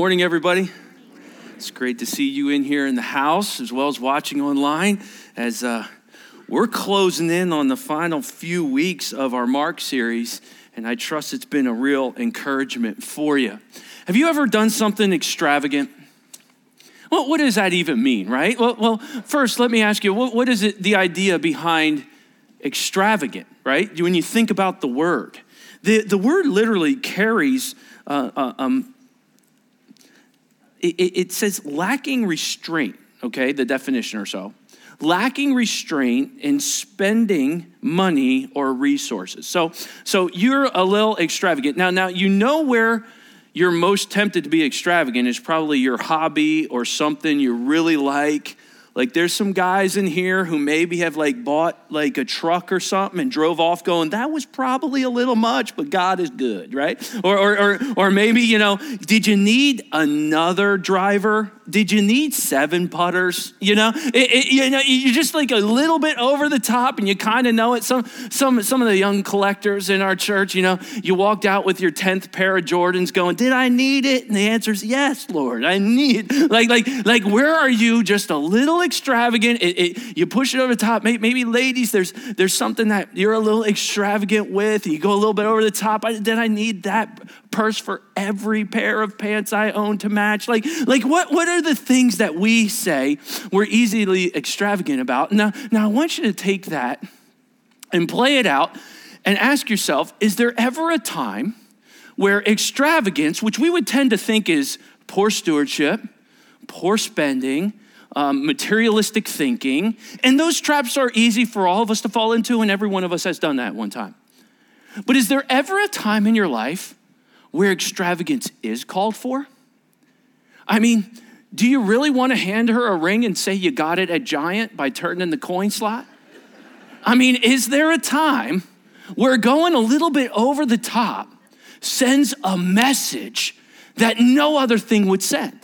Morning, everybody. It's great to see you in here in the house as well as watching online as uh, we're closing in on the final few weeks of our Mark series, and I trust it's been a real encouragement for you. Have you ever done something extravagant? Well, what does that even mean, right? Well, well first, let me ask you what, what is it, the idea behind extravagant, right? When you think about the word, the, the word literally carries uh, uh, um, it, it says lacking restraint, okay, the definition or so. Lacking restraint in spending money or resources. So, so you're a little extravagant. Now, now you know where you're most tempted to be extravagant is probably your hobby or something you really like like there's some guys in here who maybe have like bought like a truck or something and drove off going, that was probably a little much, but God is good, right? Or, or, or, or maybe, you know, did you need another driver? Did you need seven putters? You know, it, it, you know, you're just like a little bit over the top and you kind of know it. Some, some, some of the young collectors in our church, you know, you walked out with your 10th pair of Jordans going, did I need it? And the answer is yes, Lord, I need, like, like, like, where are you just a little extravagant. It, it, you push it over the top. Maybe, maybe, ladies, there's, there's something that you're a little extravagant with. You go a little bit over the top. I, then I need that purse for every pair of pants I own to match. Like, like what, what are the things that we say we're easily extravagant about? Now, now I want you to take that and play it out and ask yourself, is there ever a time where extravagance, which we would tend to think is poor stewardship, poor spending, um, materialistic thinking. And those traps are easy for all of us to fall into, and every one of us has done that one time. But is there ever a time in your life where extravagance is called for? I mean, do you really want to hand her a ring and say you got it at Giant by turning the coin slot? I mean, is there a time where going a little bit over the top sends a message that no other thing would send?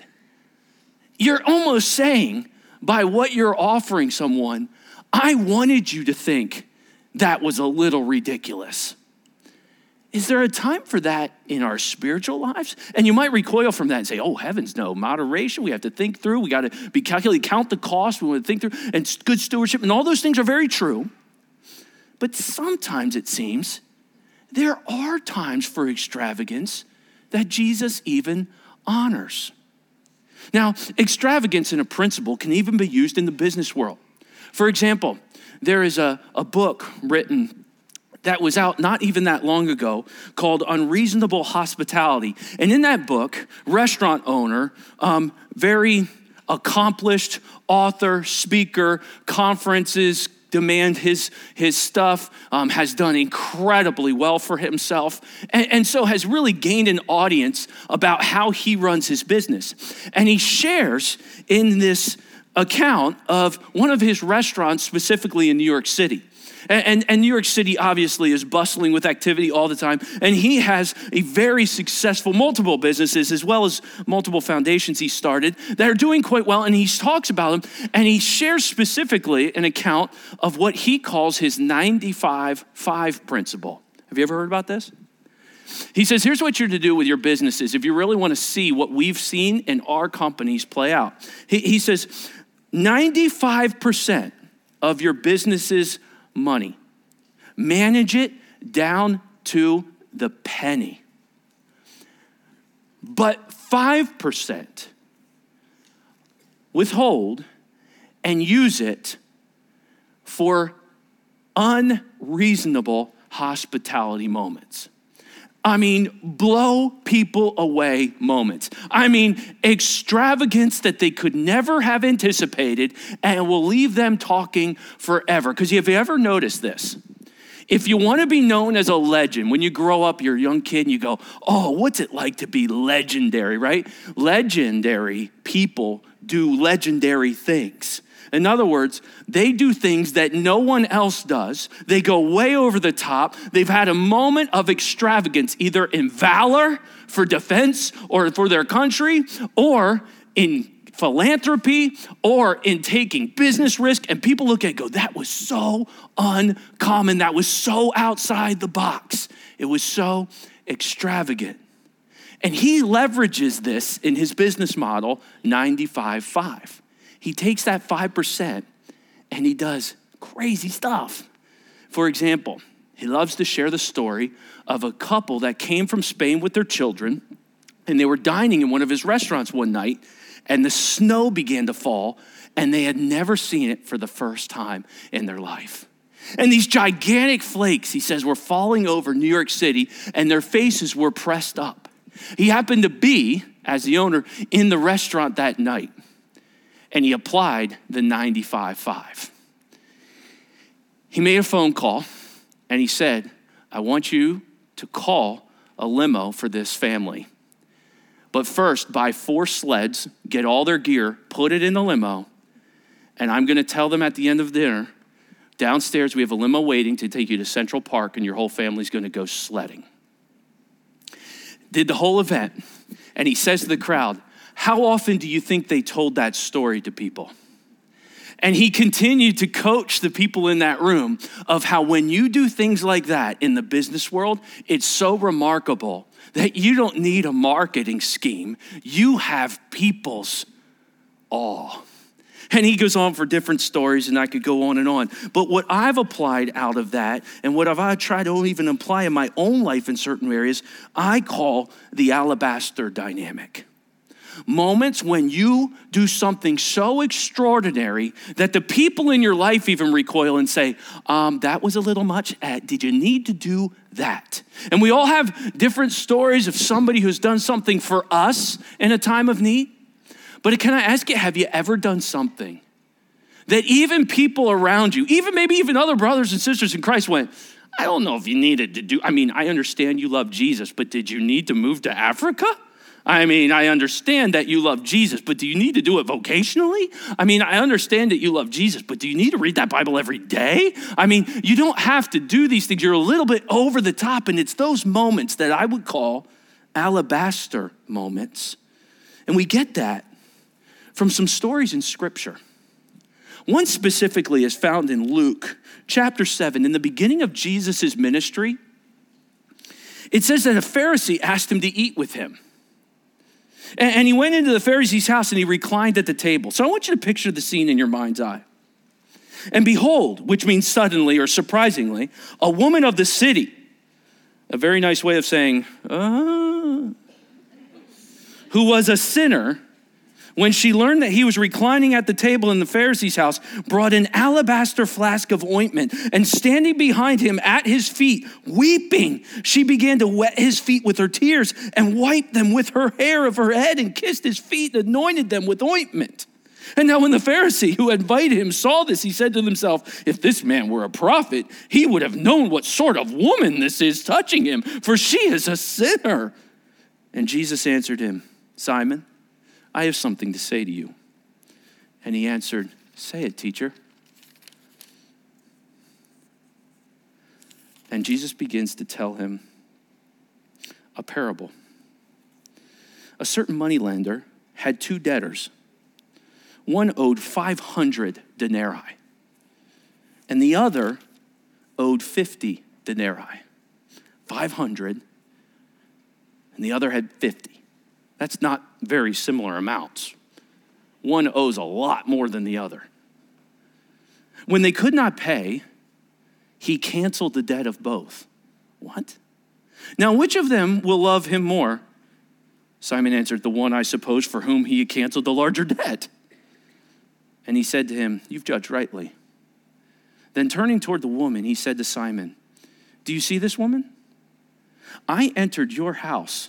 You're almost saying, by what you're offering someone, I wanted you to think that was a little ridiculous. Is there a time for that in our spiritual lives? And you might recoil from that and say, oh, heavens, no, moderation. We have to think through. We got to be calculated, count the cost. We want to think through, and good stewardship. And all those things are very true. But sometimes it seems there are times for extravagance that Jesus even honors. Now, extravagance in a principle can even be used in the business world. For example, there is a, a book written that was out not even that long ago called Unreasonable Hospitality. And in that book, restaurant owner, um, very accomplished author, speaker, conferences, demand his, his stuff, um, has done incredibly well for himself, and, and so has really gained an audience about how he runs his business. And he shares in this account of one of his restaurants, specifically in New York City. And, and, New York City obviously is bustling with activity all the time. And he has a very successful, multiple businesses as well as multiple foundations he started that are doing quite well. And he talks about them and he shares specifically an account of what he calls his 95 5 principle. Have you ever heard about this? He says, here's what you're to do with your businesses if you really want to see what we've seen in our companies play out. He, he says, 95% of your business's money. Manage it down to the penny. But 5% withhold and use it for unreasonable hospitality moments. I mean, blow people away moments. I mean, extravagance that they could never have anticipated and will leave them talking forever. Because have you ever noticed this? If you want to be known as a legend, when you grow up, you're a young kid and you go, Oh, what's it like to be legendary, right? Legendary people do legendary things. In other words, they do things that no one else does. They go way over the top. They've had a moment of extravagance, either in valor for defense or for their country, or in philanthropy or in taking business risk. And people look at it go, that was so uncommon. That was so outside the box. It was so extravagant. And he leverages this in his business model 95 5. He takes that 5% and he does crazy stuff. For example, he loves to share the story of a couple that came from Spain with their children, and they were dining in one of his restaurants one night, and the snow began to fall, and they had never seen it for the first time in their life. And these gigantic flakes, he says, were falling over New York City, and their faces were pressed up. He happened to be, as the owner, in the restaurant that night, and he applied the 95 5. He made a phone call and he said, I want you to call a limo for this family. But first, buy four sleds, get all their gear, put it in the limo, and I'm going to tell them at the end of dinner downstairs we have a limo waiting to take you to Central Park, and your whole family's going to go sledding. Did the whole event, and he says to the crowd, How often do you think they told that story to people? And he continued to coach the people in that room of how when you do things like that in the business world, it's so remarkable that you don't need a marketing scheme. You have people's awe. And he goes on for different stories, and I could go on and on. But what I've applied out of that, and what I've tried to even apply in my own life in certain areas, I call the alabaster dynamic moments when you do something so extraordinary that the people in your life even recoil and say, um, That was a little much. Did you need to do that? And we all have different stories of somebody who's done something for us in a time of need. But can I ask you, have you ever done something that even people around you, even maybe even other brothers and sisters in Christ, went, I don't know if you needed to do, I mean, I understand you love Jesus, but did you need to move to Africa? I mean, I understand that you love Jesus, but do you need to do it vocationally? I mean, I understand that you love Jesus, but do you need to read that Bible every day? I mean, you don't have to do these things. You're a little bit over the top, and it's those moments that I would call alabaster moments. And we get that from some stories in Scripture. One specifically is found in Luke chapter 7. In the beginning of Jesus' ministry, it says that a Pharisee asked him to eat with him. And he went into the Pharisee's house and he reclined at the table. So I want you to picture the scene in your mind's eye. And behold, which means suddenly or surprisingly, a woman of the city, a very nice way of saying, uh, who was a sinner, when she learned that he was reclining at the table in the Pharisee's house, brought an alabaster flask of ointment, and standing behind him at his feet, weeping, she began to wet his feet with her tears and wiped them with her hair of her head and kissed his feet and anointed them with ointment. And now, when the Pharisee who invited him saw this, he said to himself, If this man were a prophet, he would have known what sort of woman this is touching him, for she is a sinner. And Jesus answered him, Simon, I have something to say to you. And he answered, Say it, teacher. And Jesus begins to tell him a parable. A certain moneylender had two debtors. One owed 500 denarii, and the other owed 50 denarii. 500, and the other had 50. That's not very similar amounts. One owes a lot more than the other. When they could not pay, he canceled the debt of both. What? Now, which of them will love him more? Simon answered, The one, I suppose, for whom he had canceled the larger debt. And he said to him, You've judged rightly. Then turning toward the woman, he said to Simon, Do you see this woman? I entered your house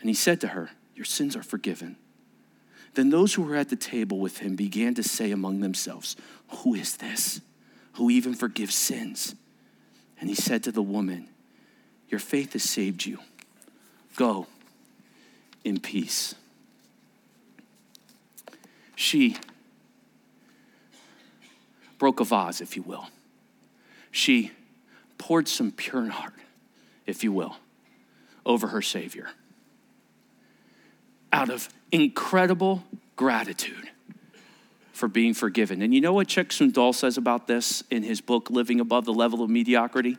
And he said to her, Your sins are forgiven. Then those who were at the table with him began to say among themselves, Who is this who even forgives sins? And he said to the woman, Your faith has saved you. Go in peace. She broke a vase, if you will. She poured some pure nard, if you will, over her Savior. Out of incredible gratitude for being forgiven. And you know what Chuck Swindoll says about this in his book, Living Above the Level of Mediocrity?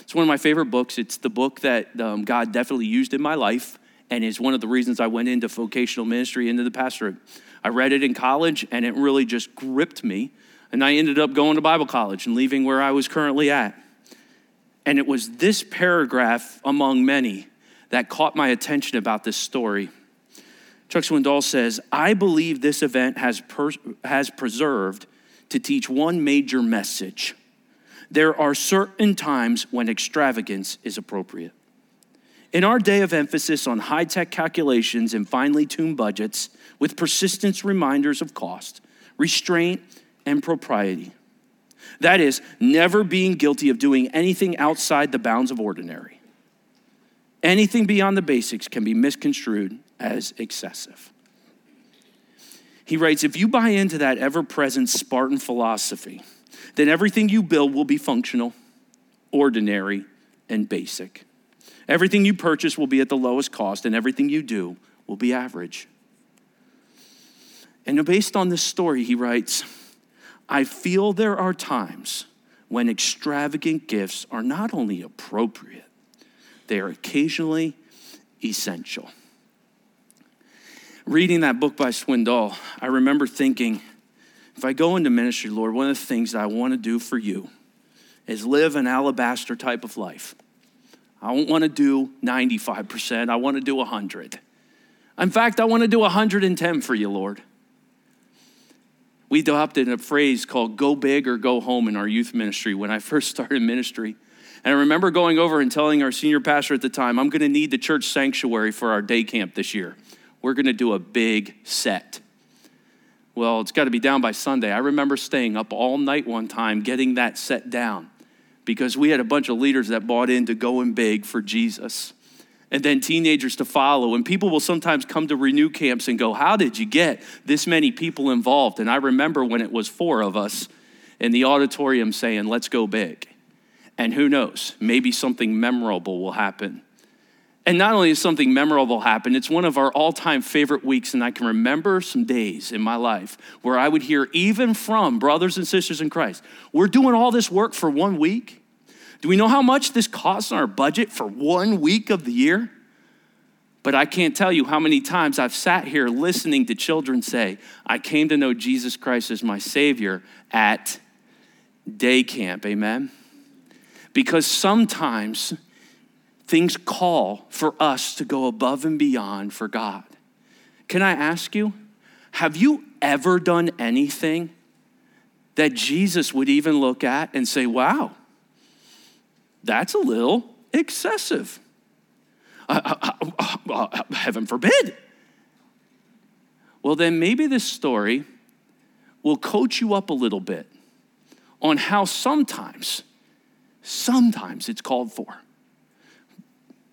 It's one of my favorite books. It's the book that um, God definitely used in my life and is one of the reasons I went into vocational ministry, into the pastorate. I read it in college and it really just gripped me. And I ended up going to Bible college and leaving where I was currently at. And it was this paragraph among many that caught my attention about this story. Chuck Swindoll says, I believe this event has, has preserved to teach one major message. There are certain times when extravagance is appropriate. In our day of emphasis on high tech calculations and finely tuned budgets, with persistent reminders of cost, restraint, and propriety. That is, never being guilty of doing anything outside the bounds of ordinary. Anything beyond the basics can be misconstrued as excessive. He writes If you buy into that ever present Spartan philosophy, then everything you build will be functional, ordinary, and basic. Everything you purchase will be at the lowest cost, and everything you do will be average. And based on this story, he writes I feel there are times when extravagant gifts are not only appropriate, they are occasionally essential. Reading that book by Swindoll, I remember thinking, if I go into ministry, Lord, one of the things that I want to do for you is live an alabaster type of life. I don't want to do 95%, I want to do 100. In fact, I want to do 110 for you, Lord. We adopted a phrase called go big or go home in our youth ministry when I first started ministry. And I remember going over and telling our senior pastor at the time, I'm going to need the church sanctuary for our day camp this year. We're going to do a big set. Well, it's got to be down by Sunday. I remember staying up all night one time getting that set down because we had a bunch of leaders that bought in into going big for Jesus. And then teenagers to follow. And people will sometimes come to renew camps and go, How did you get this many people involved? And I remember when it was four of us in the auditorium saying, Let's go big. And who knows, maybe something memorable will happen. And not only is something memorable happen, it's one of our all time favorite weeks. And I can remember some days in my life where I would hear, even from brothers and sisters in Christ, we're doing all this work for one week. Do we know how much this costs in our budget for one week of the year? But I can't tell you how many times I've sat here listening to children say, I came to know Jesus Christ as my Savior at day camp. Amen? Because sometimes things call for us to go above and beyond for God. Can I ask you, have you ever done anything that Jesus would even look at and say, wow, that's a little excessive. Uh, uh, uh, heaven forbid. Well, then maybe this story will coach you up a little bit on how sometimes, sometimes it's called for.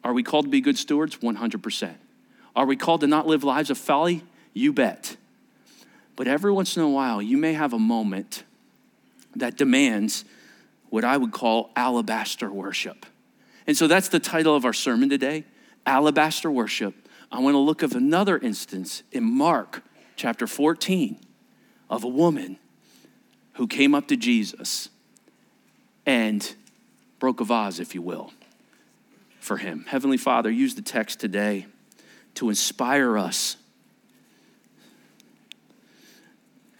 Are we called to be good stewards? 100%. Are we called to not live lives of folly? You bet. But every once in a while, you may have a moment that demands what I would call alabaster worship. And so that's the title of our sermon today Alabaster Worship. I want to look at another instance in Mark chapter 14 of a woman who came up to Jesus and broke a vase, if you will, for him. Heavenly Father, use the text today to inspire us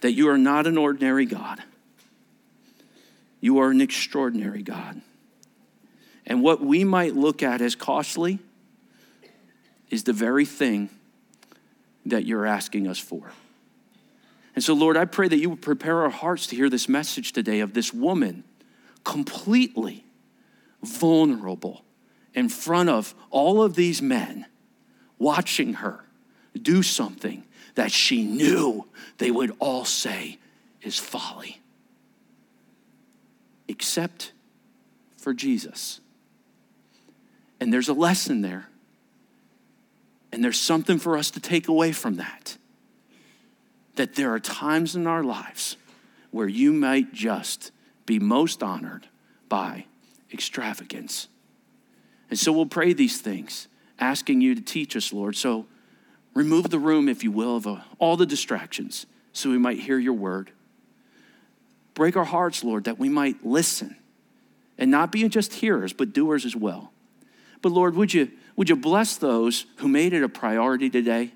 that you are not an ordinary God you are an extraordinary God. And what we might look at as costly is the very thing that you're asking us for. And so, Lord, I pray that you would prepare our hearts to hear this message today of this woman completely vulnerable in front of all of these men watching her do something that she knew they would all say is folly except for Jesus. And there's a lesson there And there's something for us to take away from that. That there are times in our lives where you might just be most honored by extravagance. And so we'll pray these things, asking you to teach us, Lord. So remove the room, if you will, of uh, all the distractions so we might hear your word. Break our hearts, Lord, that we might listen and not be just hearers, but doers as well. But Lord, would you, would you bless those who made it a priority today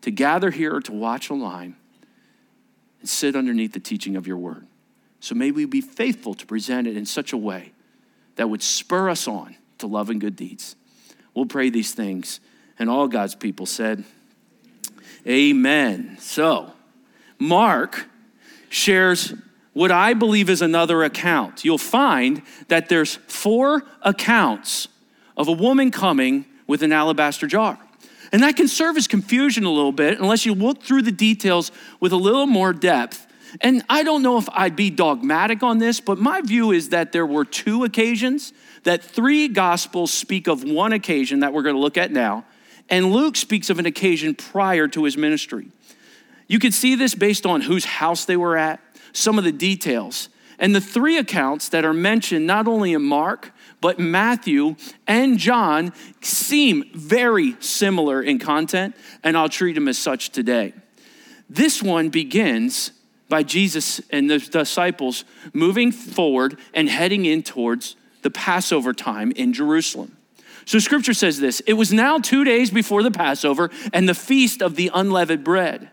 to gather here or to watch online and sit underneath the teaching of your word? So may we be faithful to present it in such a way that would spur us on to love and good deeds. We'll pray these things. And all God's people said, Amen. So, Mark shares what I believe is another account. You'll find that there's four accounts of a woman coming with an alabaster jar. And that can serve as confusion a little bit unless you look through the details with a little more depth. And I don't know if I'd be dogmatic on this, but my view is that there were two occasions, that three gospels speak of one occasion that we're going to look at now, and Luke speaks of an occasion prior to his ministry. You could see this based on whose house they were at, some of the details. And the three accounts that are mentioned not only in Mark, but Matthew and John seem very similar in content, and I'll treat them as such today. This one begins by Jesus and the disciples moving forward and heading in towards the Passover time in Jerusalem. So scripture says this It was now two days before the Passover and the feast of the unleavened bread.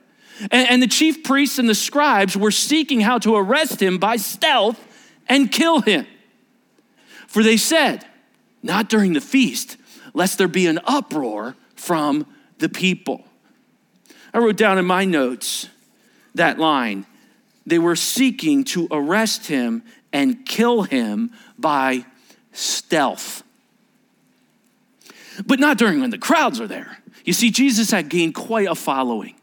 And, and the chief priests and the scribes were seeking how to arrest him by stealth and kill him. For they said, Not during the feast, lest there be an uproar from the people. I wrote down in my notes that line. They were seeking to arrest him and kill him by stealth. But not during when the crowds are there. You see, Jesus had gained quite a following.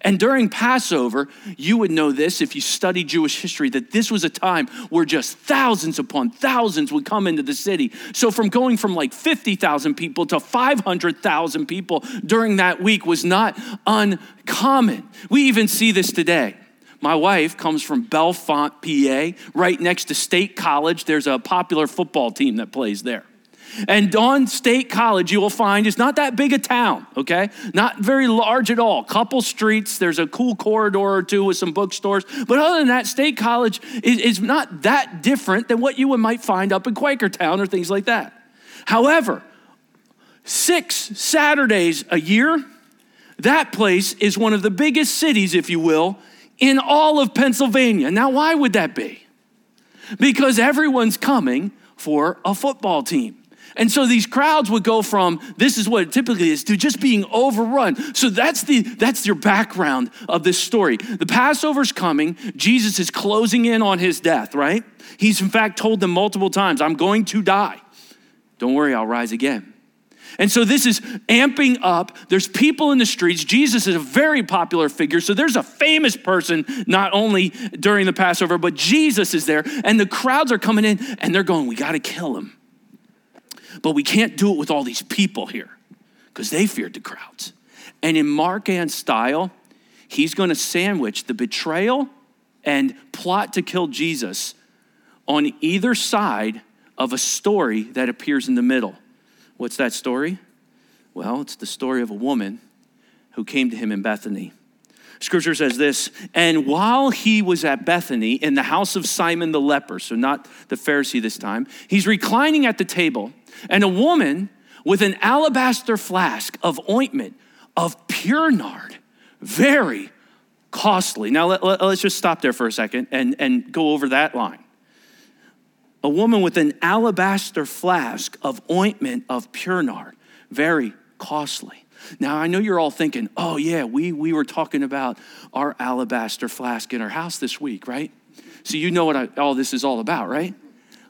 And during Passover, you would know this if you study Jewish history, that this was a time where just thousands upon thousands would come into the city. So, from going from like 50,000 people to 500,000 people during that week was not uncommon. We even see this today. My wife comes from Bellefonte, PA, right next to State College. There's a popular football team that plays there. And Dawn State College, you will find, is not that big a town, okay? Not very large at all. Couple streets, there's a cool corridor or two with some bookstores. But other than that, State College is, is not that different than what you might find up in Quakertown or things like that. However, six Saturdays a year, that place is one of the biggest cities, if you will, in all of Pennsylvania. Now, why would that be? Because everyone's coming for a football team. And so these crowds would go from this is what it typically is to just being overrun. So that's the that's your background of this story. The Passover's coming, Jesus is closing in on his death, right? He's in fact told them multiple times, I'm going to die. Don't worry, I'll rise again. And so this is amping up. There's people in the streets. Jesus is a very popular figure. So there's a famous person, not only during the Passover, but Jesus is there. And the crowds are coming in and they're going, We got to kill him. But we can't do it with all these people here because they feared the crowds. And in Markan style, he's going to sandwich the betrayal and plot to kill Jesus on either side of a story that appears in the middle. What's that story? Well, it's the story of a woman who came to him in Bethany. Scripture says this, and while he was at Bethany in the house of Simon the leper, so not the Pharisee this time, he's reclining at the table, and a woman with an alabaster flask of ointment of pure nard, very costly. Now, let, us let, just stop there for a second and, and go over that line. A woman with an alabaster flask of ointment of pure nard, very costly. Now, I know you're all thinking, oh, yeah, we, we were talking about our alabaster flask in our house this week, right? So you know what I, all this is all about, right?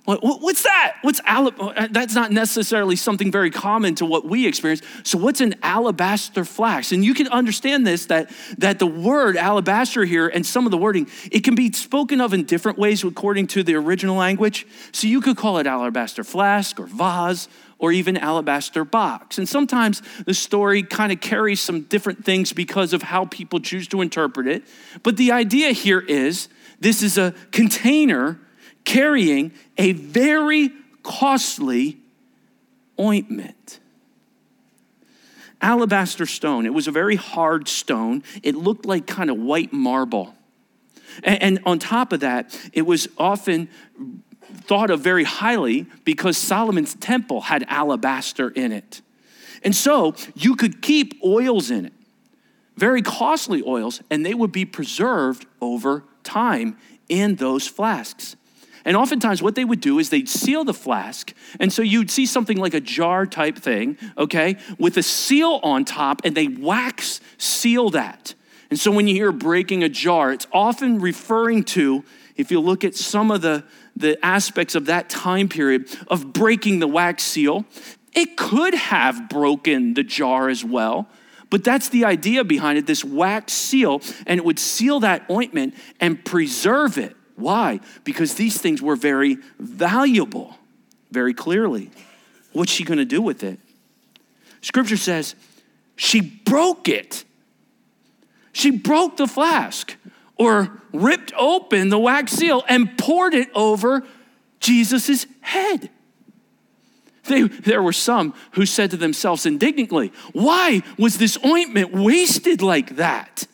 What, what's that? What's alab- uh, That's not necessarily something very common to what we experience. So, what's an alabaster flask? And you can understand this that, that the word alabaster here and some of the wording, it can be spoken of in different ways according to the original language. So, you could call it alabaster flask or vase or even alabaster box. And sometimes the story kind of carries some different things because of how people choose to interpret it. But the idea here is this is a container carrying a very costly ointment. Alabaster stone, it was a very hard stone. It looked like kind of white marble. And, and on top of that, it was often thought of very highly because Solomon's temple had alabaster in it. And so you could keep oils in it, very costly oils, and they would be preserved over time in those flasks. And oftentimes, what they would do is they'd seal the flask. And so you'd see something like a jar type thing, okay, with a seal on top, and they wax seal that. And so when you hear breaking a jar, it's often referring to, if you look at some of the, the aspects of that time period, of breaking the wax seal. It could have broken the jar as well. But that's the idea behind it this wax seal, and it would seal that ointment and preserve it. Why? Because these things were very valuable, very clearly. What's she going to do with it? Scripture says she broke it. She broke the flask or ripped open the wax seal and poured it over Jesus' head. They, there were some who said to themselves indignantly, Why was this ointment wasted like that?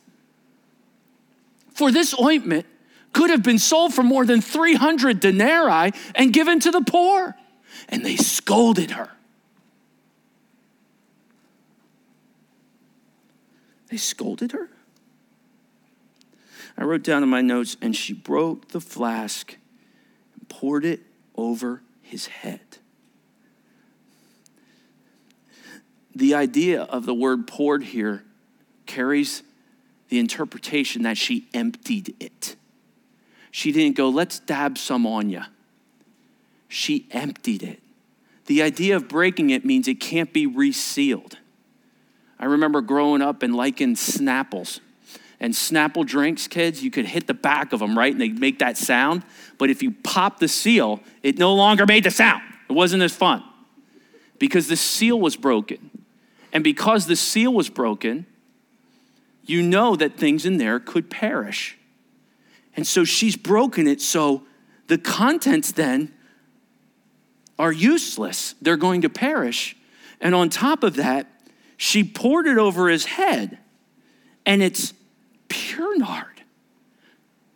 For this ointment could have been sold for more than 300 denarii and given to the poor. And they scolded her. They scolded her? I wrote down in my notes, and she broke the flask and poured it over his head. The idea of the word poured here carries the interpretation that she emptied it. She didn't go, let's dab some on you. She emptied it. The idea of breaking it means it can't be resealed. I remember growing up and liking Snapples. And Snapple drinks, kids, you could hit the back of them, right? And they make that sound. But if you pop the seal, it no longer made the sound. It wasn't as fun because the seal was broken. And because the seal was broken, you know that things in there could perish. And so she's broken it, so the contents then are useless. They're going to perish. And on top of that, she poured it over his head, and it's pure nard.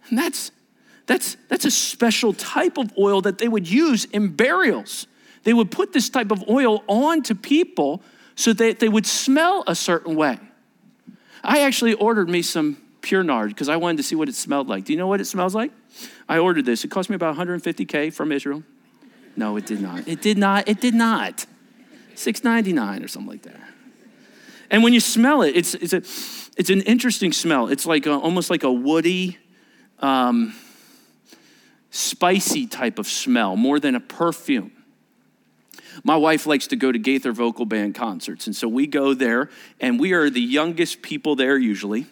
And that's, that's, that's a special type of oil that they would use in burials. They would put this type of oil onto people so that they would smell a certain way. I actually ordered me some pure nard because I wanted to see what it smelled like. Do you know what it smells like? I ordered this. It cost me about 150K from Israel. No, it did not. It did not. It did not. 699 or something like that. And when you smell it, it's, it's, a, it's an interesting smell. It's like a, almost like a woody, um, spicy type of smell, more than a perfume. My wife likes to go to Gaither Vocal Band concerts, and so we go there, and we are the youngest people there usually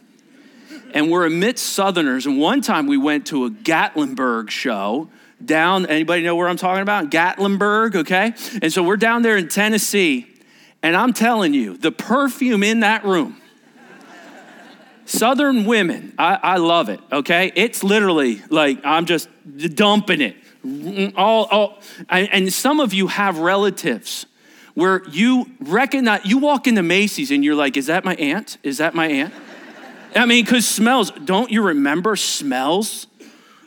and we're amidst Southerners. And one time we went to a Gatlinburg show down, anybody know where I'm talking about? Gatlinburg, okay? And so we're down there in Tennessee, and I'm telling you, the perfume in that room, Southern women, I, I love it, okay? It's literally like I'm just dumping it. All, all, and some of you have relatives where you recognize, you walk into Macy's and you're like, is that my aunt? Is that my aunt? I mean, because smells, don't you remember smells?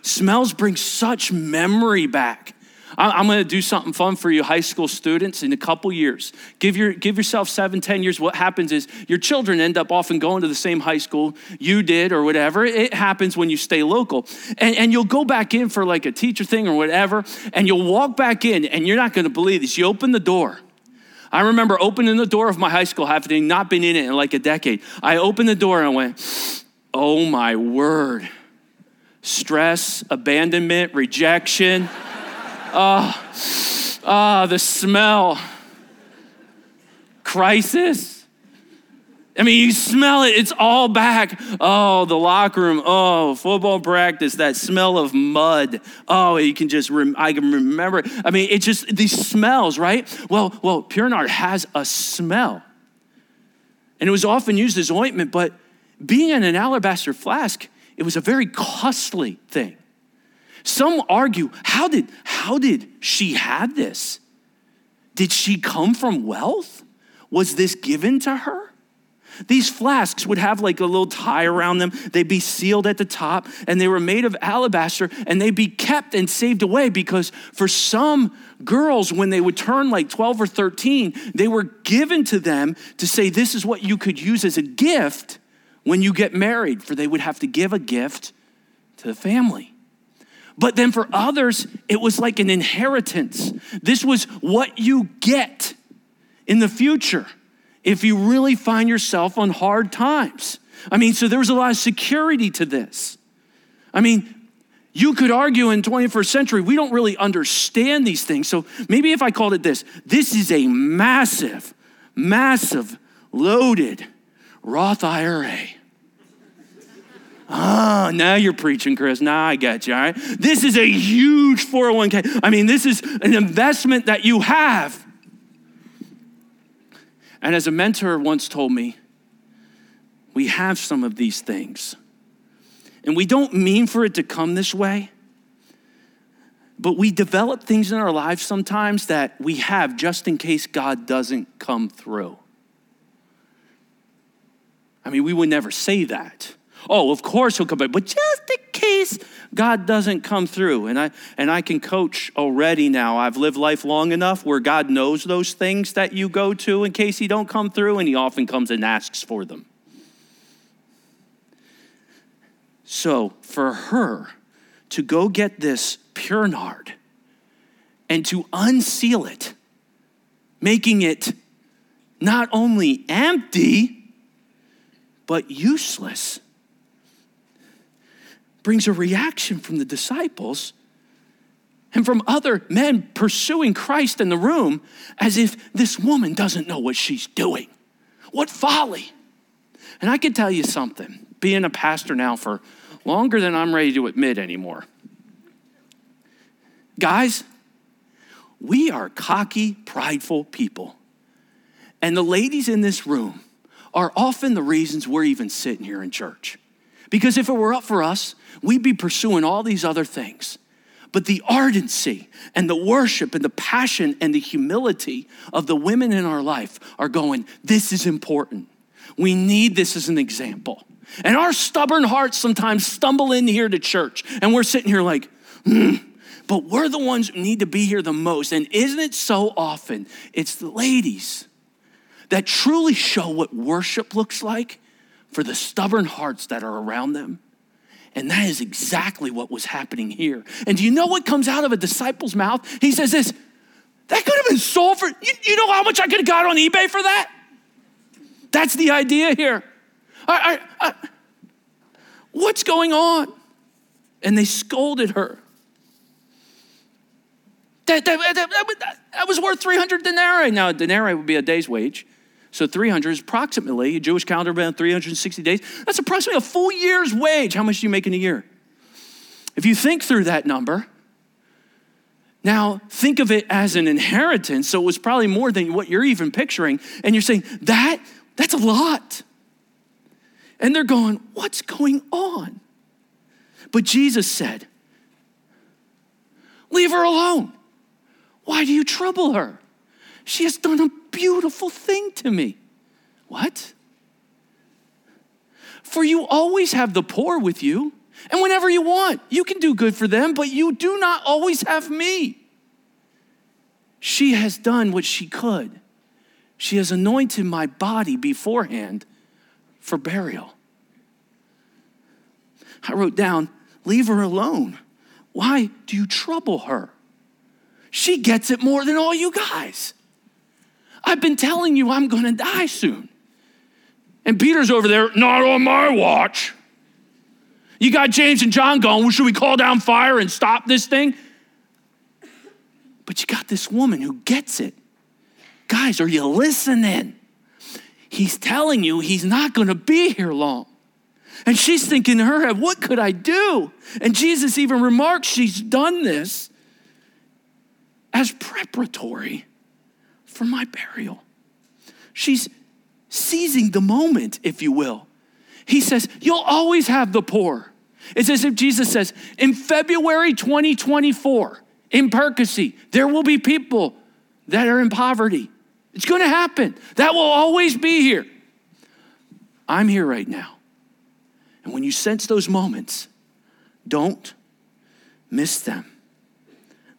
Smells bring such memory back. I'm going to do something fun for you, high school students, in a couple years. Give, your, give yourself seven, ten years. What happens is your children end up often going to the same high school you did or whatever. It happens when you stay local. And, and you'll go back in for like a teacher thing or whatever, and you'll walk back in, and you're not going to believe this. You open the door, I remember opening the door of my high school, having not been in it in like a decade. I opened the door and I went, oh my word. Stress, abandonment, rejection. Ah, uh, uh, the smell. Crisis. I mean, you smell it, it's all back. Oh, the locker room. Oh, football practice, that smell of mud. Oh, you can just, rem- I can remember. I mean, it just, these smells, right? Well, well, Pure Nard has a smell. And it was often used as ointment, but being in an alabaster flask, it was a very costly thing. Some argue, how did, how did she have this? Did she come from wealth? Was this given to her? These flasks would have like a little tie around them. They'd be sealed at the top and they were made of alabaster and they'd be kept and saved away because for some girls, when they would turn like 12 or 13, they were given to them to say, This is what you could use as a gift when you get married, for they would have to give a gift to the family. But then for others, it was like an inheritance. This was what you get in the future if you really find yourself on hard times. I mean, so there was a lot of security to this. I mean, you could argue in 21st century, we don't really understand these things. So maybe if I called it this, this is a massive, massive, loaded Roth IRA. Ah, now you're preaching, Chris. Now I get you, all right? This is a huge 401k. I mean, this is an investment that you have. And as a mentor once told me, we have some of these things. And we don't mean for it to come this way, but we develop things in our lives sometimes that we have just in case God doesn't come through. I mean, we would never say that. Oh, of course he'll come back, but just in God doesn't come through. And I and I can coach already now. I've lived life long enough where God knows those things that you go to in case he don't come through, and he often comes and asks for them. So for her to go get this pure nard and to unseal it, making it not only empty, but useless brings a reaction from the disciples and from other men pursuing Christ in the room as if this woman doesn't know what she's doing. What folly. And I can tell you something, being a pastor now for longer than I'm ready to admit anymore. Guys, we are cocky, prideful people. And the ladies in this room are often the reasons we're even sitting here in church. Because if it were up for us, we'd be pursuing all these other things. But the ardency and the worship and the passion and the humility of the women in our life are going, this is important. We need this as an example. And our stubborn hearts sometimes stumble in here to church, and we're sitting here like, hmm. But we're the ones who need to be here the most. And isn't it so often? It's the ladies that truly show what worship looks like for the stubborn hearts that are around them. And that is exactly what was happening here. And do you know what comes out of a disciple's mouth? He says this that could have been sold for, you, you know how much I could have got on eBay for that? That's the idea here. I, I, I, what's going on? And they scolded her. That, that, that, that, was worth 300 denarii. Now, a denarii would be a day's wage. So 300 is approximately, Jewish calendar about 360 days. That's approximately a full year's wage. How much do you make in a year? If you think through that number, now think of it as an inheritance. So it was probably more than what you're even picturing. And you're saying, that, that's a lot. And they're going, what's going on? But Jesus said, leave her alone. Why do you trouble her? She has done a beautiful thing to me. What? For you always have the poor with you, and whenever you want, you can do good for them, but you do not always have me. She has done what she could. She has anointed my body beforehand for burial. I wrote down, leave her alone. Why do you trouble her? She gets it more than all you guys. I've been telling you I'm going to die soon. And Peter's over there, not on my watch. You got James and John going, well, should we call down fire and stop this thing? But you got this woman who gets it. Guys, are you listening? he's telling you he's not going to be here long. And she's thinking in her head, what could I do? And Jesus even remarks she's done this as preparatory for my burial. She's seizing the moment, if you will. He says, You'll always have the poor. It's as if Jesus says, In February 2024, in Percy, there will be people that are in poverty. It's going to happen. That will always be here. I'm here right now. And when you sense those moments, don't miss them.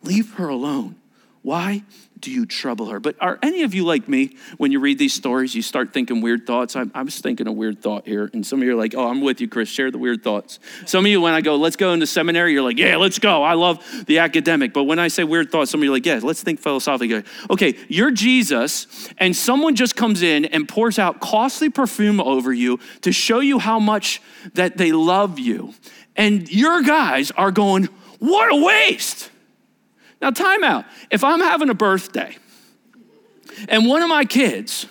Leave her alone. Why do you trouble her? But are any of you like me? When you read these stories, you start thinking weird thoughts. I, I was thinking a weird thought here. And some of you are like, oh, I'm with you, Chris. Share the weird thoughts. Some of you, when I go, let's go into seminary, you're like, yeah, let's go. I love the academic. But when I say weird thoughts, some of you are like, yeah, let's think philosophically. Okay, you're Jesus, and someone just comes in and pours out costly perfume over you to show you how much that they love you. And your guys are going, what a waste. Now, time out. If I'm having a birthday and one of my kids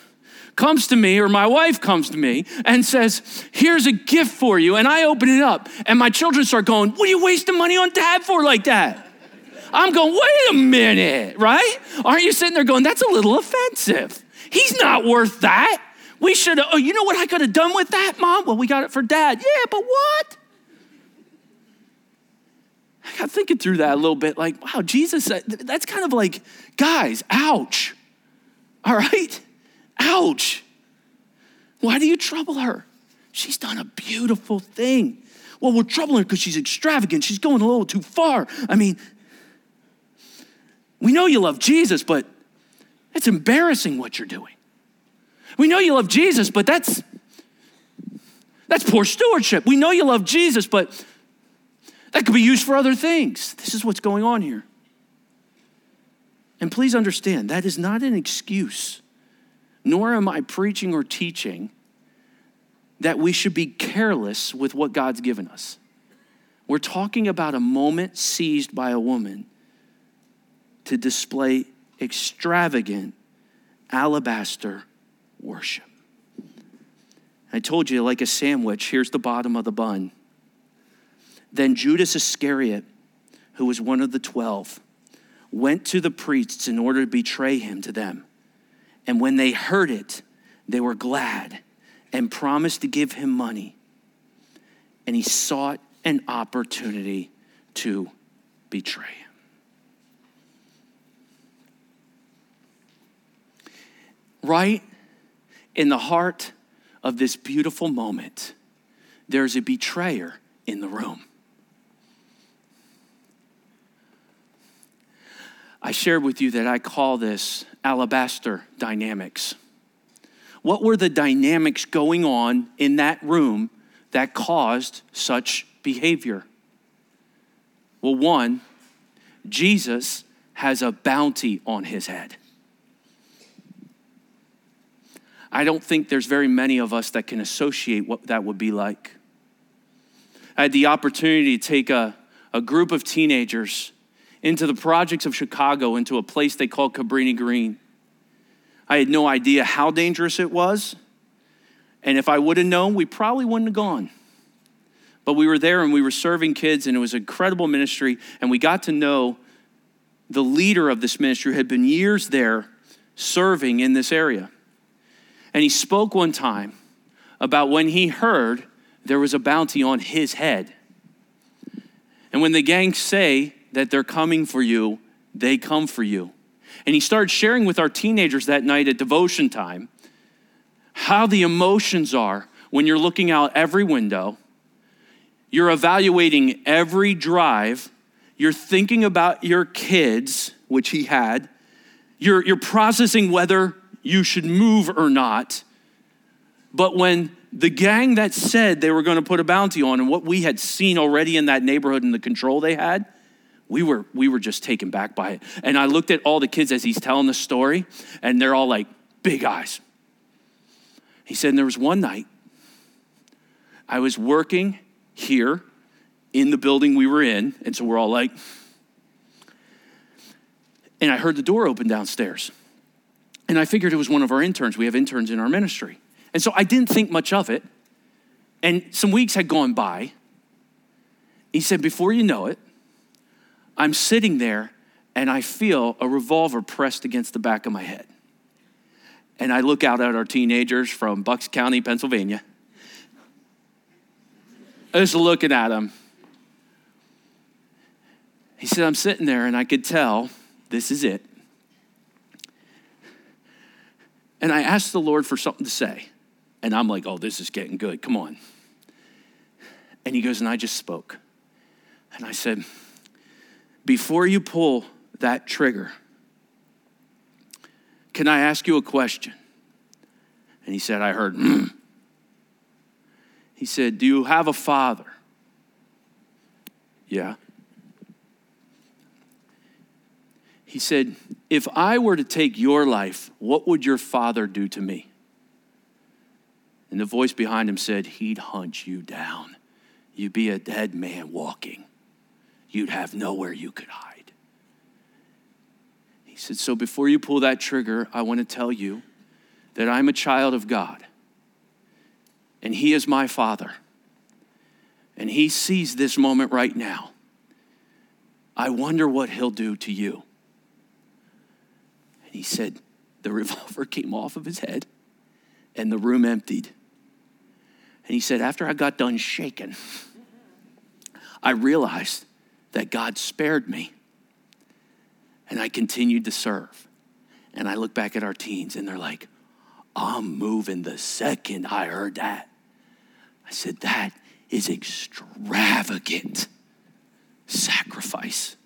comes to me or my wife comes to me and says, Here's a gift for you, and I open it up, and my children start going, What are you wasting money on dad for like that? I'm going, Wait a minute, right? Aren't you sitting there going, That's a little offensive? He's not worth that. We should oh, you know what I could have done with that, mom? Well, we got it for dad. Yeah, but what? I got thinking through that a little bit like, wow, Jesus, uh, that's kind of like, guys, ouch. All right? Ouch. Why do you trouble her? She's done a beautiful thing. Well, we're troubling her because she's extravagant. She's going a little too far. I mean, we know you love Jesus, but it's embarrassing what you're doing. We know you love Jesus, but that's that's poor stewardship. We know you love Jesus, but that could be used for other things. This is what's going on here. And please understand, that is not an excuse, nor am I preaching or teaching that we should be careless with what God's given us. We're talking about a moment seized by a woman to display extravagant alabaster worship. I told you, like a sandwich, here's the bottom of the bun. Then Judas Iscariot, who was one of the twelve, went to the priests in order to betray him to them. And when they heard it, they were glad and promised to give him money. And he sought an opportunity to betray him. Right in the heart of this beautiful moment, there's a betrayer in the room. I shared with you that I call this alabaster dynamics. What were the dynamics going on in that room that caused such behavior? Well, one, Jesus has a bounty on his head. I don't think there's very many of us that can associate what that would be like. I had the opportunity to take a, a group of teenagers into the projects of Chicago, into a place they call Cabrini Green. I had no idea how dangerous it was. And if I would have known, we probably wouldn't have gone. But we were there and we were serving kids, and it was an incredible ministry. And we got to know the leader of this ministry who had been years there serving in this area. And he spoke one time about when he heard there was a bounty on his head. And when the gangs say that they're coming for you, they come for you. And he started sharing with our teenagers that night at devotion time how the emotions are when you're looking out every window, you're evaluating every drive, you're thinking about your kids, which he had, you're, you're processing whether you should move or not. But when the gang that said they were going to put a bounty on and what we had seen already in that neighborhood and the control they had, we were we were just taken back by it. And i looked at all the kids as he's telling the story and they're all like big eyes. He said and there was one night i was working here in the building we were in and so we're all like and i heard the door open downstairs. And i figured it was one of our interns. We have interns in our ministry. And so I didn't think much of it. And some weeks had gone by. He said, Before you know it, I'm sitting there and I feel a revolver pressed against the back of my head. And I look out at our teenagers from Bucks County, Pennsylvania. I was looking at them. He said, I'm sitting there and I could tell this is it. And I asked the Lord for something to say. And I'm like, oh, this is getting good. Come on. And he goes, and I just spoke. And I said, before you pull that trigger, can I ask you a question? And he said, I heard, mm. He said, Do you have a father? Yeah. He said, If I were to take your life, what would your father do to me? And the voice behind him said, He'd hunt you down. You'd be a dead man walking. You'd have nowhere you could hide. He said, So before you pull that trigger, I want to tell you that I'm a child of God, and He is my Father, and He sees this moment right now. I wonder what He'll do to you. And he said, The revolver came off of his head, and the room emptied. And he said, After I got done shaking, I realized that God spared me. And I continued to serve. And I look back at our teens and they're like, I'm moving the second I heard that. I said, That is extravagant sacrifice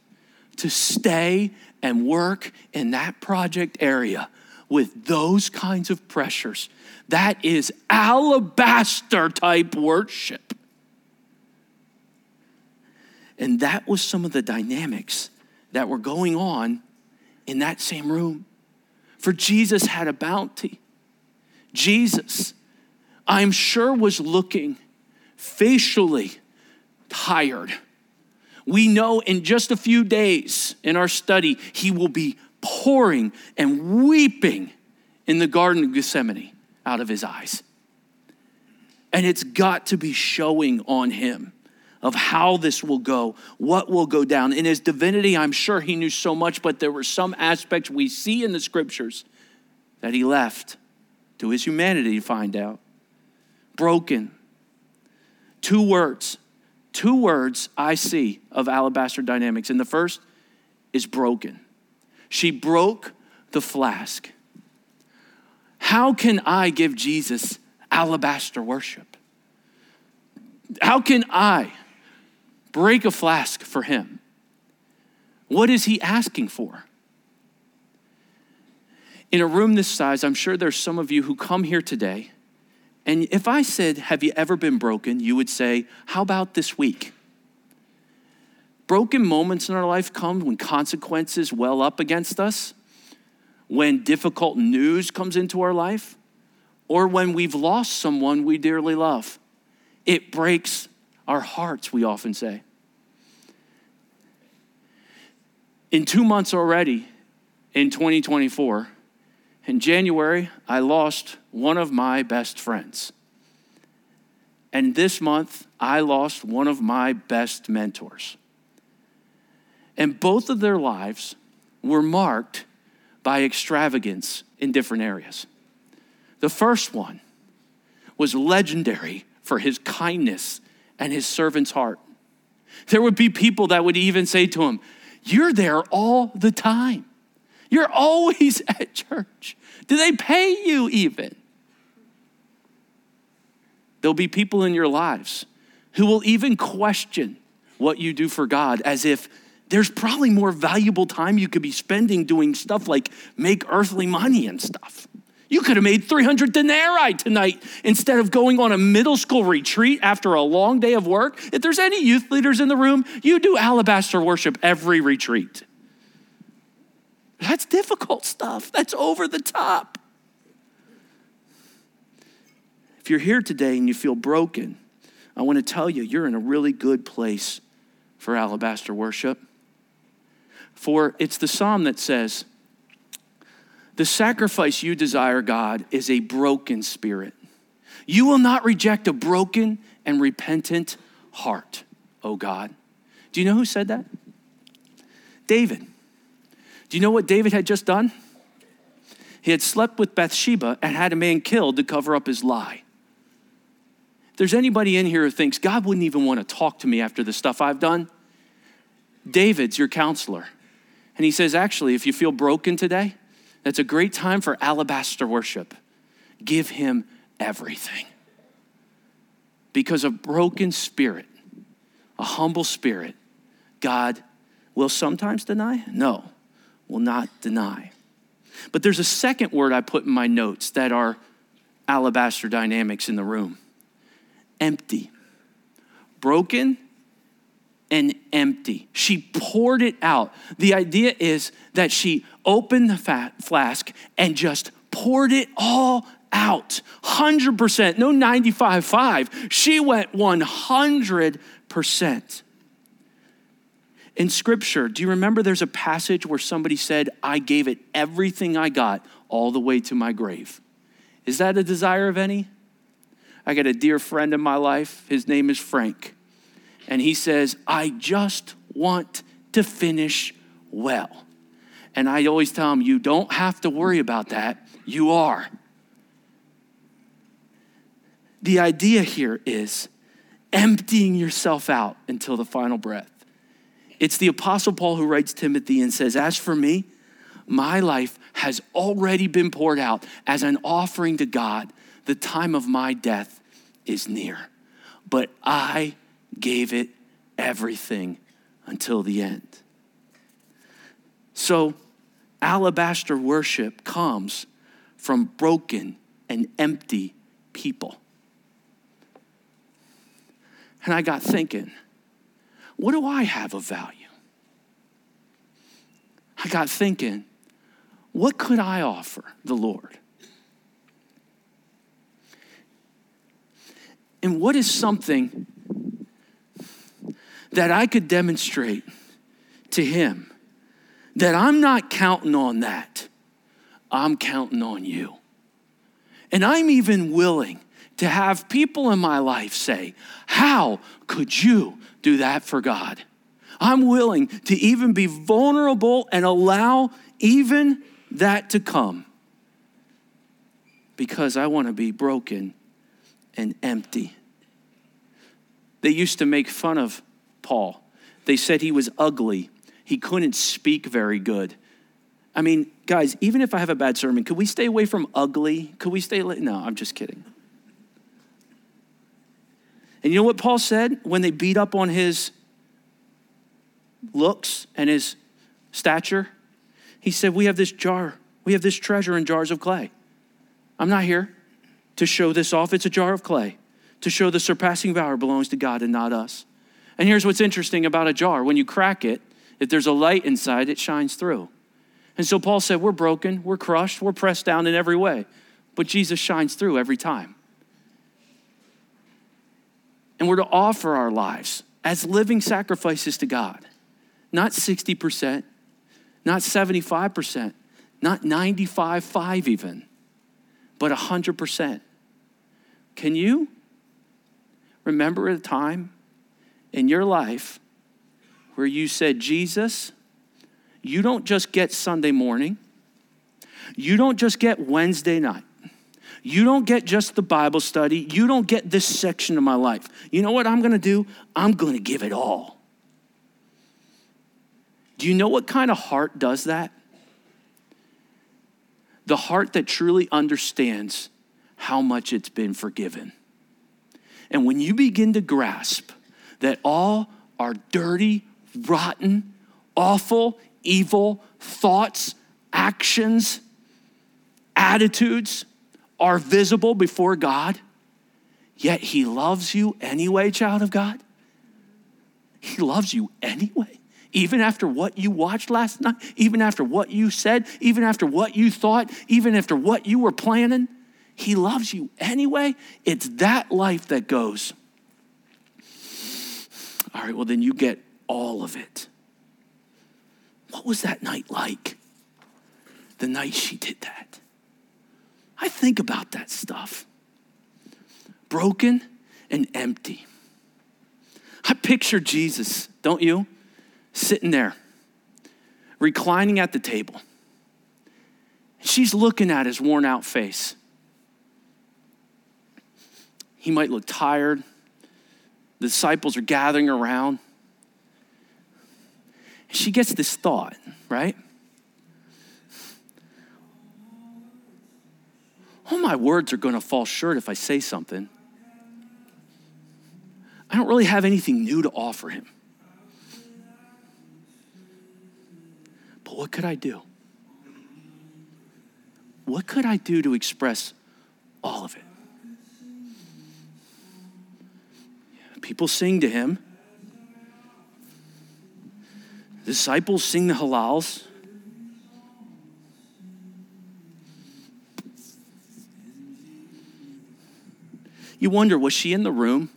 to stay and work in that project area with those kinds of pressures. That is alabaster type worship. And that was some of the dynamics that were going on in that same room. For Jesus had a bounty. Jesus, I'm sure, was looking facially tired. We know in just a few days in our study, he will be pouring and weeping in the Garden of Gethsemane out of his eyes. And it's got to be showing on him of how this will go, what will go down. In his divinity, I'm sure he knew so much, but there were some aspects we see in the scriptures that he left to his humanity to find out. Broken. Two words, two words I see of alabaster dynamics. And the first is broken. She broke the flask. How can I give Jesus alabaster worship? How can I break a flask for him. What is he asking for? In a room this size, I'm sure there's some of you who come here today, and if I said, Have you ever been broken? you would say, How about this week? Broken moments in our life come when consequences well up against us, when difficult news comes into our life, or when we've lost someone we dearly love. It breaks our hearts, we often say. In two months already, in 2024, in January, I lost one of my best friends. And this month, I lost one of my best mentors. And both of their lives were marked by extravagance in different areas. The first one was legendary for his kindness and his servant's heart. There would be people that would even say to him, You're there all the time. You're always at church. Do they pay you even? There'll be people in your lives who will even question what you do for God as if there's probably more valuable time you could be spending doing stuff like make earthly money and stuff. You could have made 300 denarii tonight instead of going on a middle school retreat after a long day of work. If there's any youth leaders in the room, you do alabaster worship every retreat. That's difficult stuff. That's over the top. If you're here today and you feel broken, I want to tell you, you're in a really good place for alabaster worship. For it's the psalm that says, the sacrifice you desire, God, is a broken spirit. You will not reject a broken and repentant heart, O God. Do you know who said that? David. Do you know what David had just done? He had slept with Bathsheba and had a man killed to cover up his lie. If there's anybody in here who thinks God wouldn't even want to talk to me after the stuff I've done, David's your counselor. And he says, actually, if you feel broken today, that's a great time for alabaster worship. Give him everything. Because a broken spirit, a humble spirit, God will sometimes deny? No, will not deny. But there's a second word I put in my notes that are alabaster dynamics in the room empty. Broken and empty. She poured it out. The idea is that she opened the fat flask and just poured it all out. 100%, no 95.5. She went 100%. In scripture, do you remember there's a passage where somebody said, I gave it everything I got all the way to my grave? Is that a desire of any? I got a dear friend in my life. His name is Frank. And he says, I just want to finish well. And I always tell them, You don't have to worry about that. You are. The idea here is emptying yourself out until the final breath. It's the Apostle Paul who writes Timothy and says, As for me, my life has already been poured out as an offering to God. The time of my death is near. But I gave it everything until the end. So, alabaster worship comes from broken and empty people. And I got thinking, what do I have of value? I got thinking, what could I offer the Lord? And what is something that I could demonstrate to Him that I'm not counting on that? I'm counting on you. And I'm even willing to have people in my life say, How could you do that for God. I'm willing to even be vulnerable and allow even that to come because I want to be broken and empty. They used to make fun of Paul. They said he was ugly, he couldn't speak very good. I mean, guys, even if I have a bad sermon, could we stay away from ugly? Could we stay? No, I'm just kidding. And you know what Paul said when they beat up on his looks and his stature? He said, We have this jar, we have this treasure in jars of clay. I'm not here to show this off, it's a jar of clay to show the surpassing power belongs to God and not us. And here's what's interesting about a jar when you crack it, if there's a light inside, it shines through. And so Paul said, We're broken, we're crushed, we're pressed down in every way, but Jesus shines through every time. And we're to offer our lives as living sacrifices to God. Not 60%, not 75%, not 95, 5 even, but 100%. Can you remember a time in your life where you said, Jesus, you don't just get Sunday morning, you don't just get Wednesday night, you don't get just the Bible study. You don't get this section of my life. You know what I'm going to do? I'm going to give it all. Do you know what kind of heart does that? The heart that truly understands how much it's been forgiven. And when you begin to grasp that all our dirty, rotten, awful, evil thoughts, actions, attitudes, are visible before God, yet He loves you anyway, child of God? He loves you anyway. Even after what you watched last night, even after what you said, even after what you thought, even after what you were planning, He loves you anyway. It's that life that goes. All right, well, then you get all of it. What was that night like? The night she did that. I think about that stuff. broken and empty. I picture Jesus, don't you? Sitting there, reclining at the table. She's looking at his worn out face. He might look tired. The disciples are gathering around. She gets this thought, right? All my words are going to fall short if I say something. I don't really have anything new to offer him. But what could I do? What could I do to express all of it? People sing to him. Disciples sing the Hallels. You wonder, was she in the room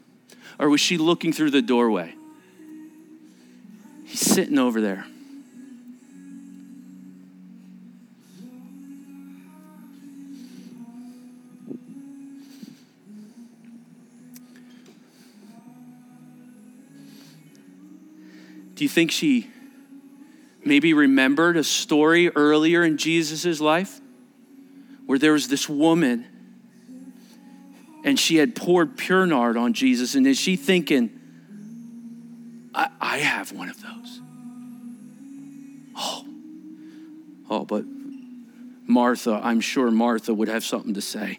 or was she looking through the doorway? He's sitting over there. Do you think she maybe remembered a story earlier in Jesus' life where there was this woman and she had poured pure nard on Jesus. And is she thinking, I, I have one of those? Oh, oh, but Martha, I'm sure Martha would have something to say.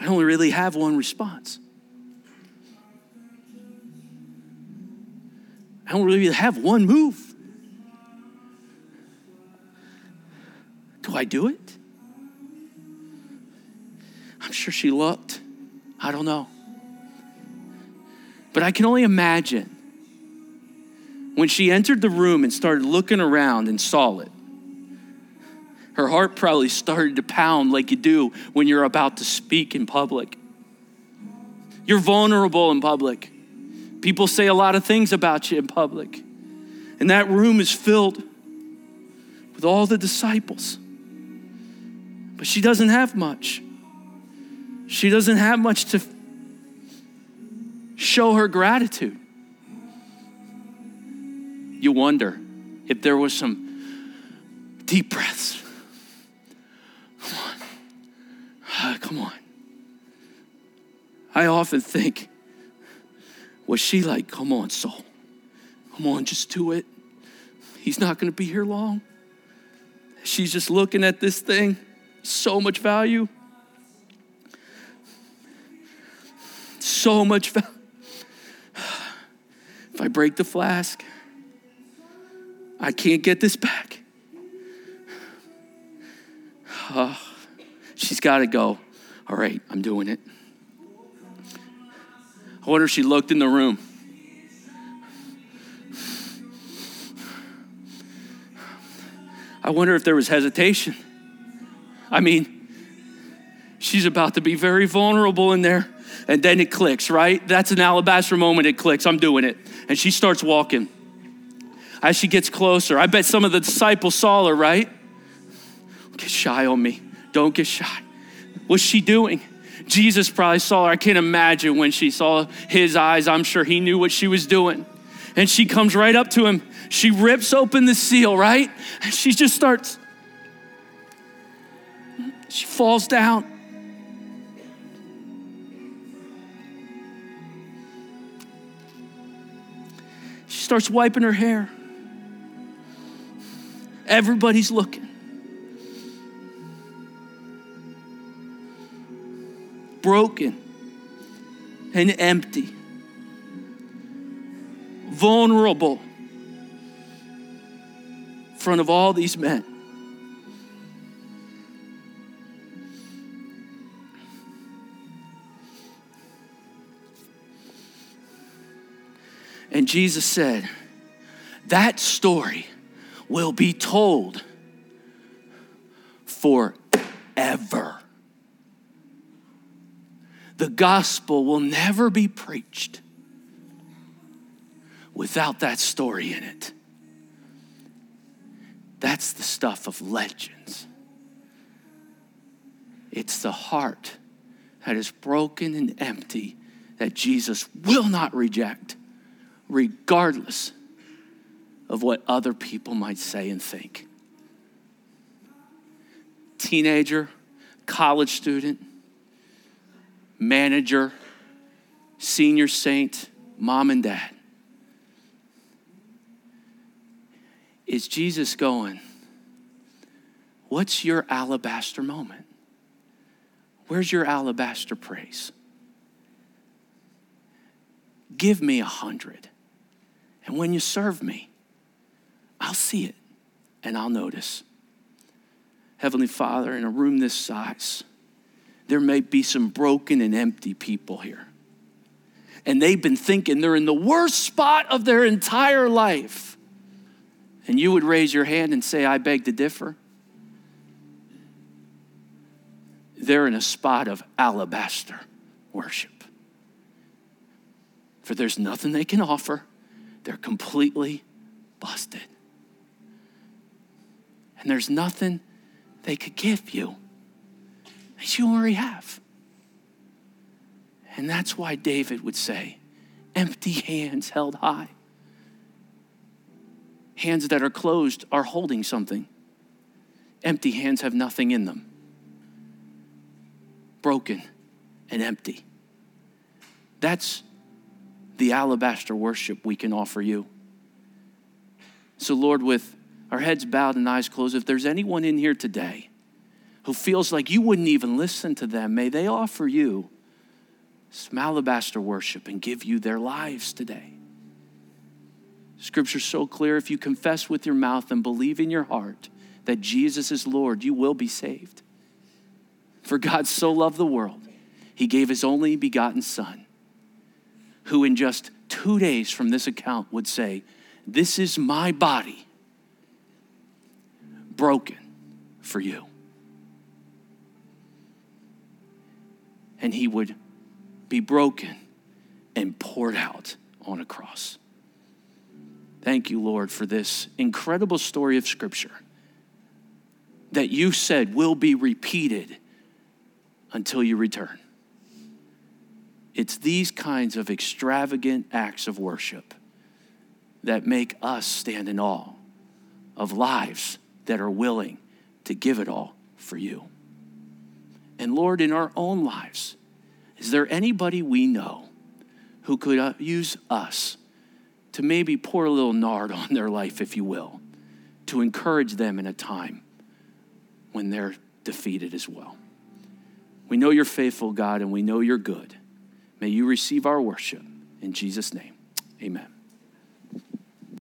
I only really have one response. I don't really have one move. Do I do it? I'm sure she looked. I don't know. But I can only imagine when she entered the room and started looking around and saw it. Her heart probably started to pound like you do when you're about to speak in public. You're vulnerable in public. People say a lot of things about you in public. And that room is filled with all the disciples. But she doesn't have much. She doesn't have much to show her gratitude. You wonder if there was some deep breaths. Come on. Come on. I often think, was she like, come on, soul? Come on, just do it. He's not going to be here long. She's just looking at this thing, so much value. so much value. If I break the flask, I can't get this back. Oh, she's got to go. All right, I'm doing it. I wonder if she looked in the room. I wonder if there was hesitation. I mean, she's about to be very vulnerable in there and then it clicks, right? That's an alabaster moment. It clicks. I'm doing it. And she starts walking. As she gets closer, I bet some of the disciples saw her, right? Get shy on me. Don't get shy. What's she doing? Jesus probably saw her. I can't imagine when she saw his eyes. I'm sure he knew what she was doing. And she comes right up to him. She rips open the seal, right? And she just starts, she falls down. She starts wiping her hair. Everybody's looking. Broken and empty, vulnerable in front of all these men. And Jesus said, That story will be told forever. The gospel will never be preached without that story in it. That's the stuff of legends. It's the heart that is broken and empty that Jesus will not reject, regardless of what other people might say and think. Teenager, college student, manager, senior saint, mom and dad. Is Jesus going, What's your alabaster moment? Where's your alabaster praise? Give me a hundred. And when you serve me, I'll see it and I'll notice. Heavenly Father, in a room this size, there may be some broken and empty people here. And they've been thinking they're in the worst spot of their entire life. And you would raise your hand and say, I beg to differ. They're in a spot of alabaster worship. For there's nothing they can offer, they're completely busted. And there's nothing they could give you that you already have. And that's why David would say, empty hands held high. Hands that are closed are holding something. Empty hands have nothing in them. Broken and empty. That's the alabaster worship we can offer you. So, Lord, with our heads bowed and eyes closed, if there's anyone in here today who feels like you wouldn't even listen to them, may they offer you some alabaster worship and give you their lives today. Scripture's so clear if you confess with your mouth and believe in your heart that Jesus is Lord, you will be saved. For God so loved the world, he gave his only begotten Son, who in just two days from this account would say, This is my body broken for you. And he would be broken and poured out on a cross. Thank you, Lord, for this incredible story of Scripture that you said will be repeated until you return. It's these kinds of extravagant acts of worship that make us stand in awe of lives that are willing to give it all for you. And Lord, in our own lives, is there anybody we know who could uh, use us to maybe pour a little nard on their life, if you will, to encourage them in a time when they're defeated as well? We know you're faithful, God, and we know you're good. May you receive our worship. In Jesus' name, amen.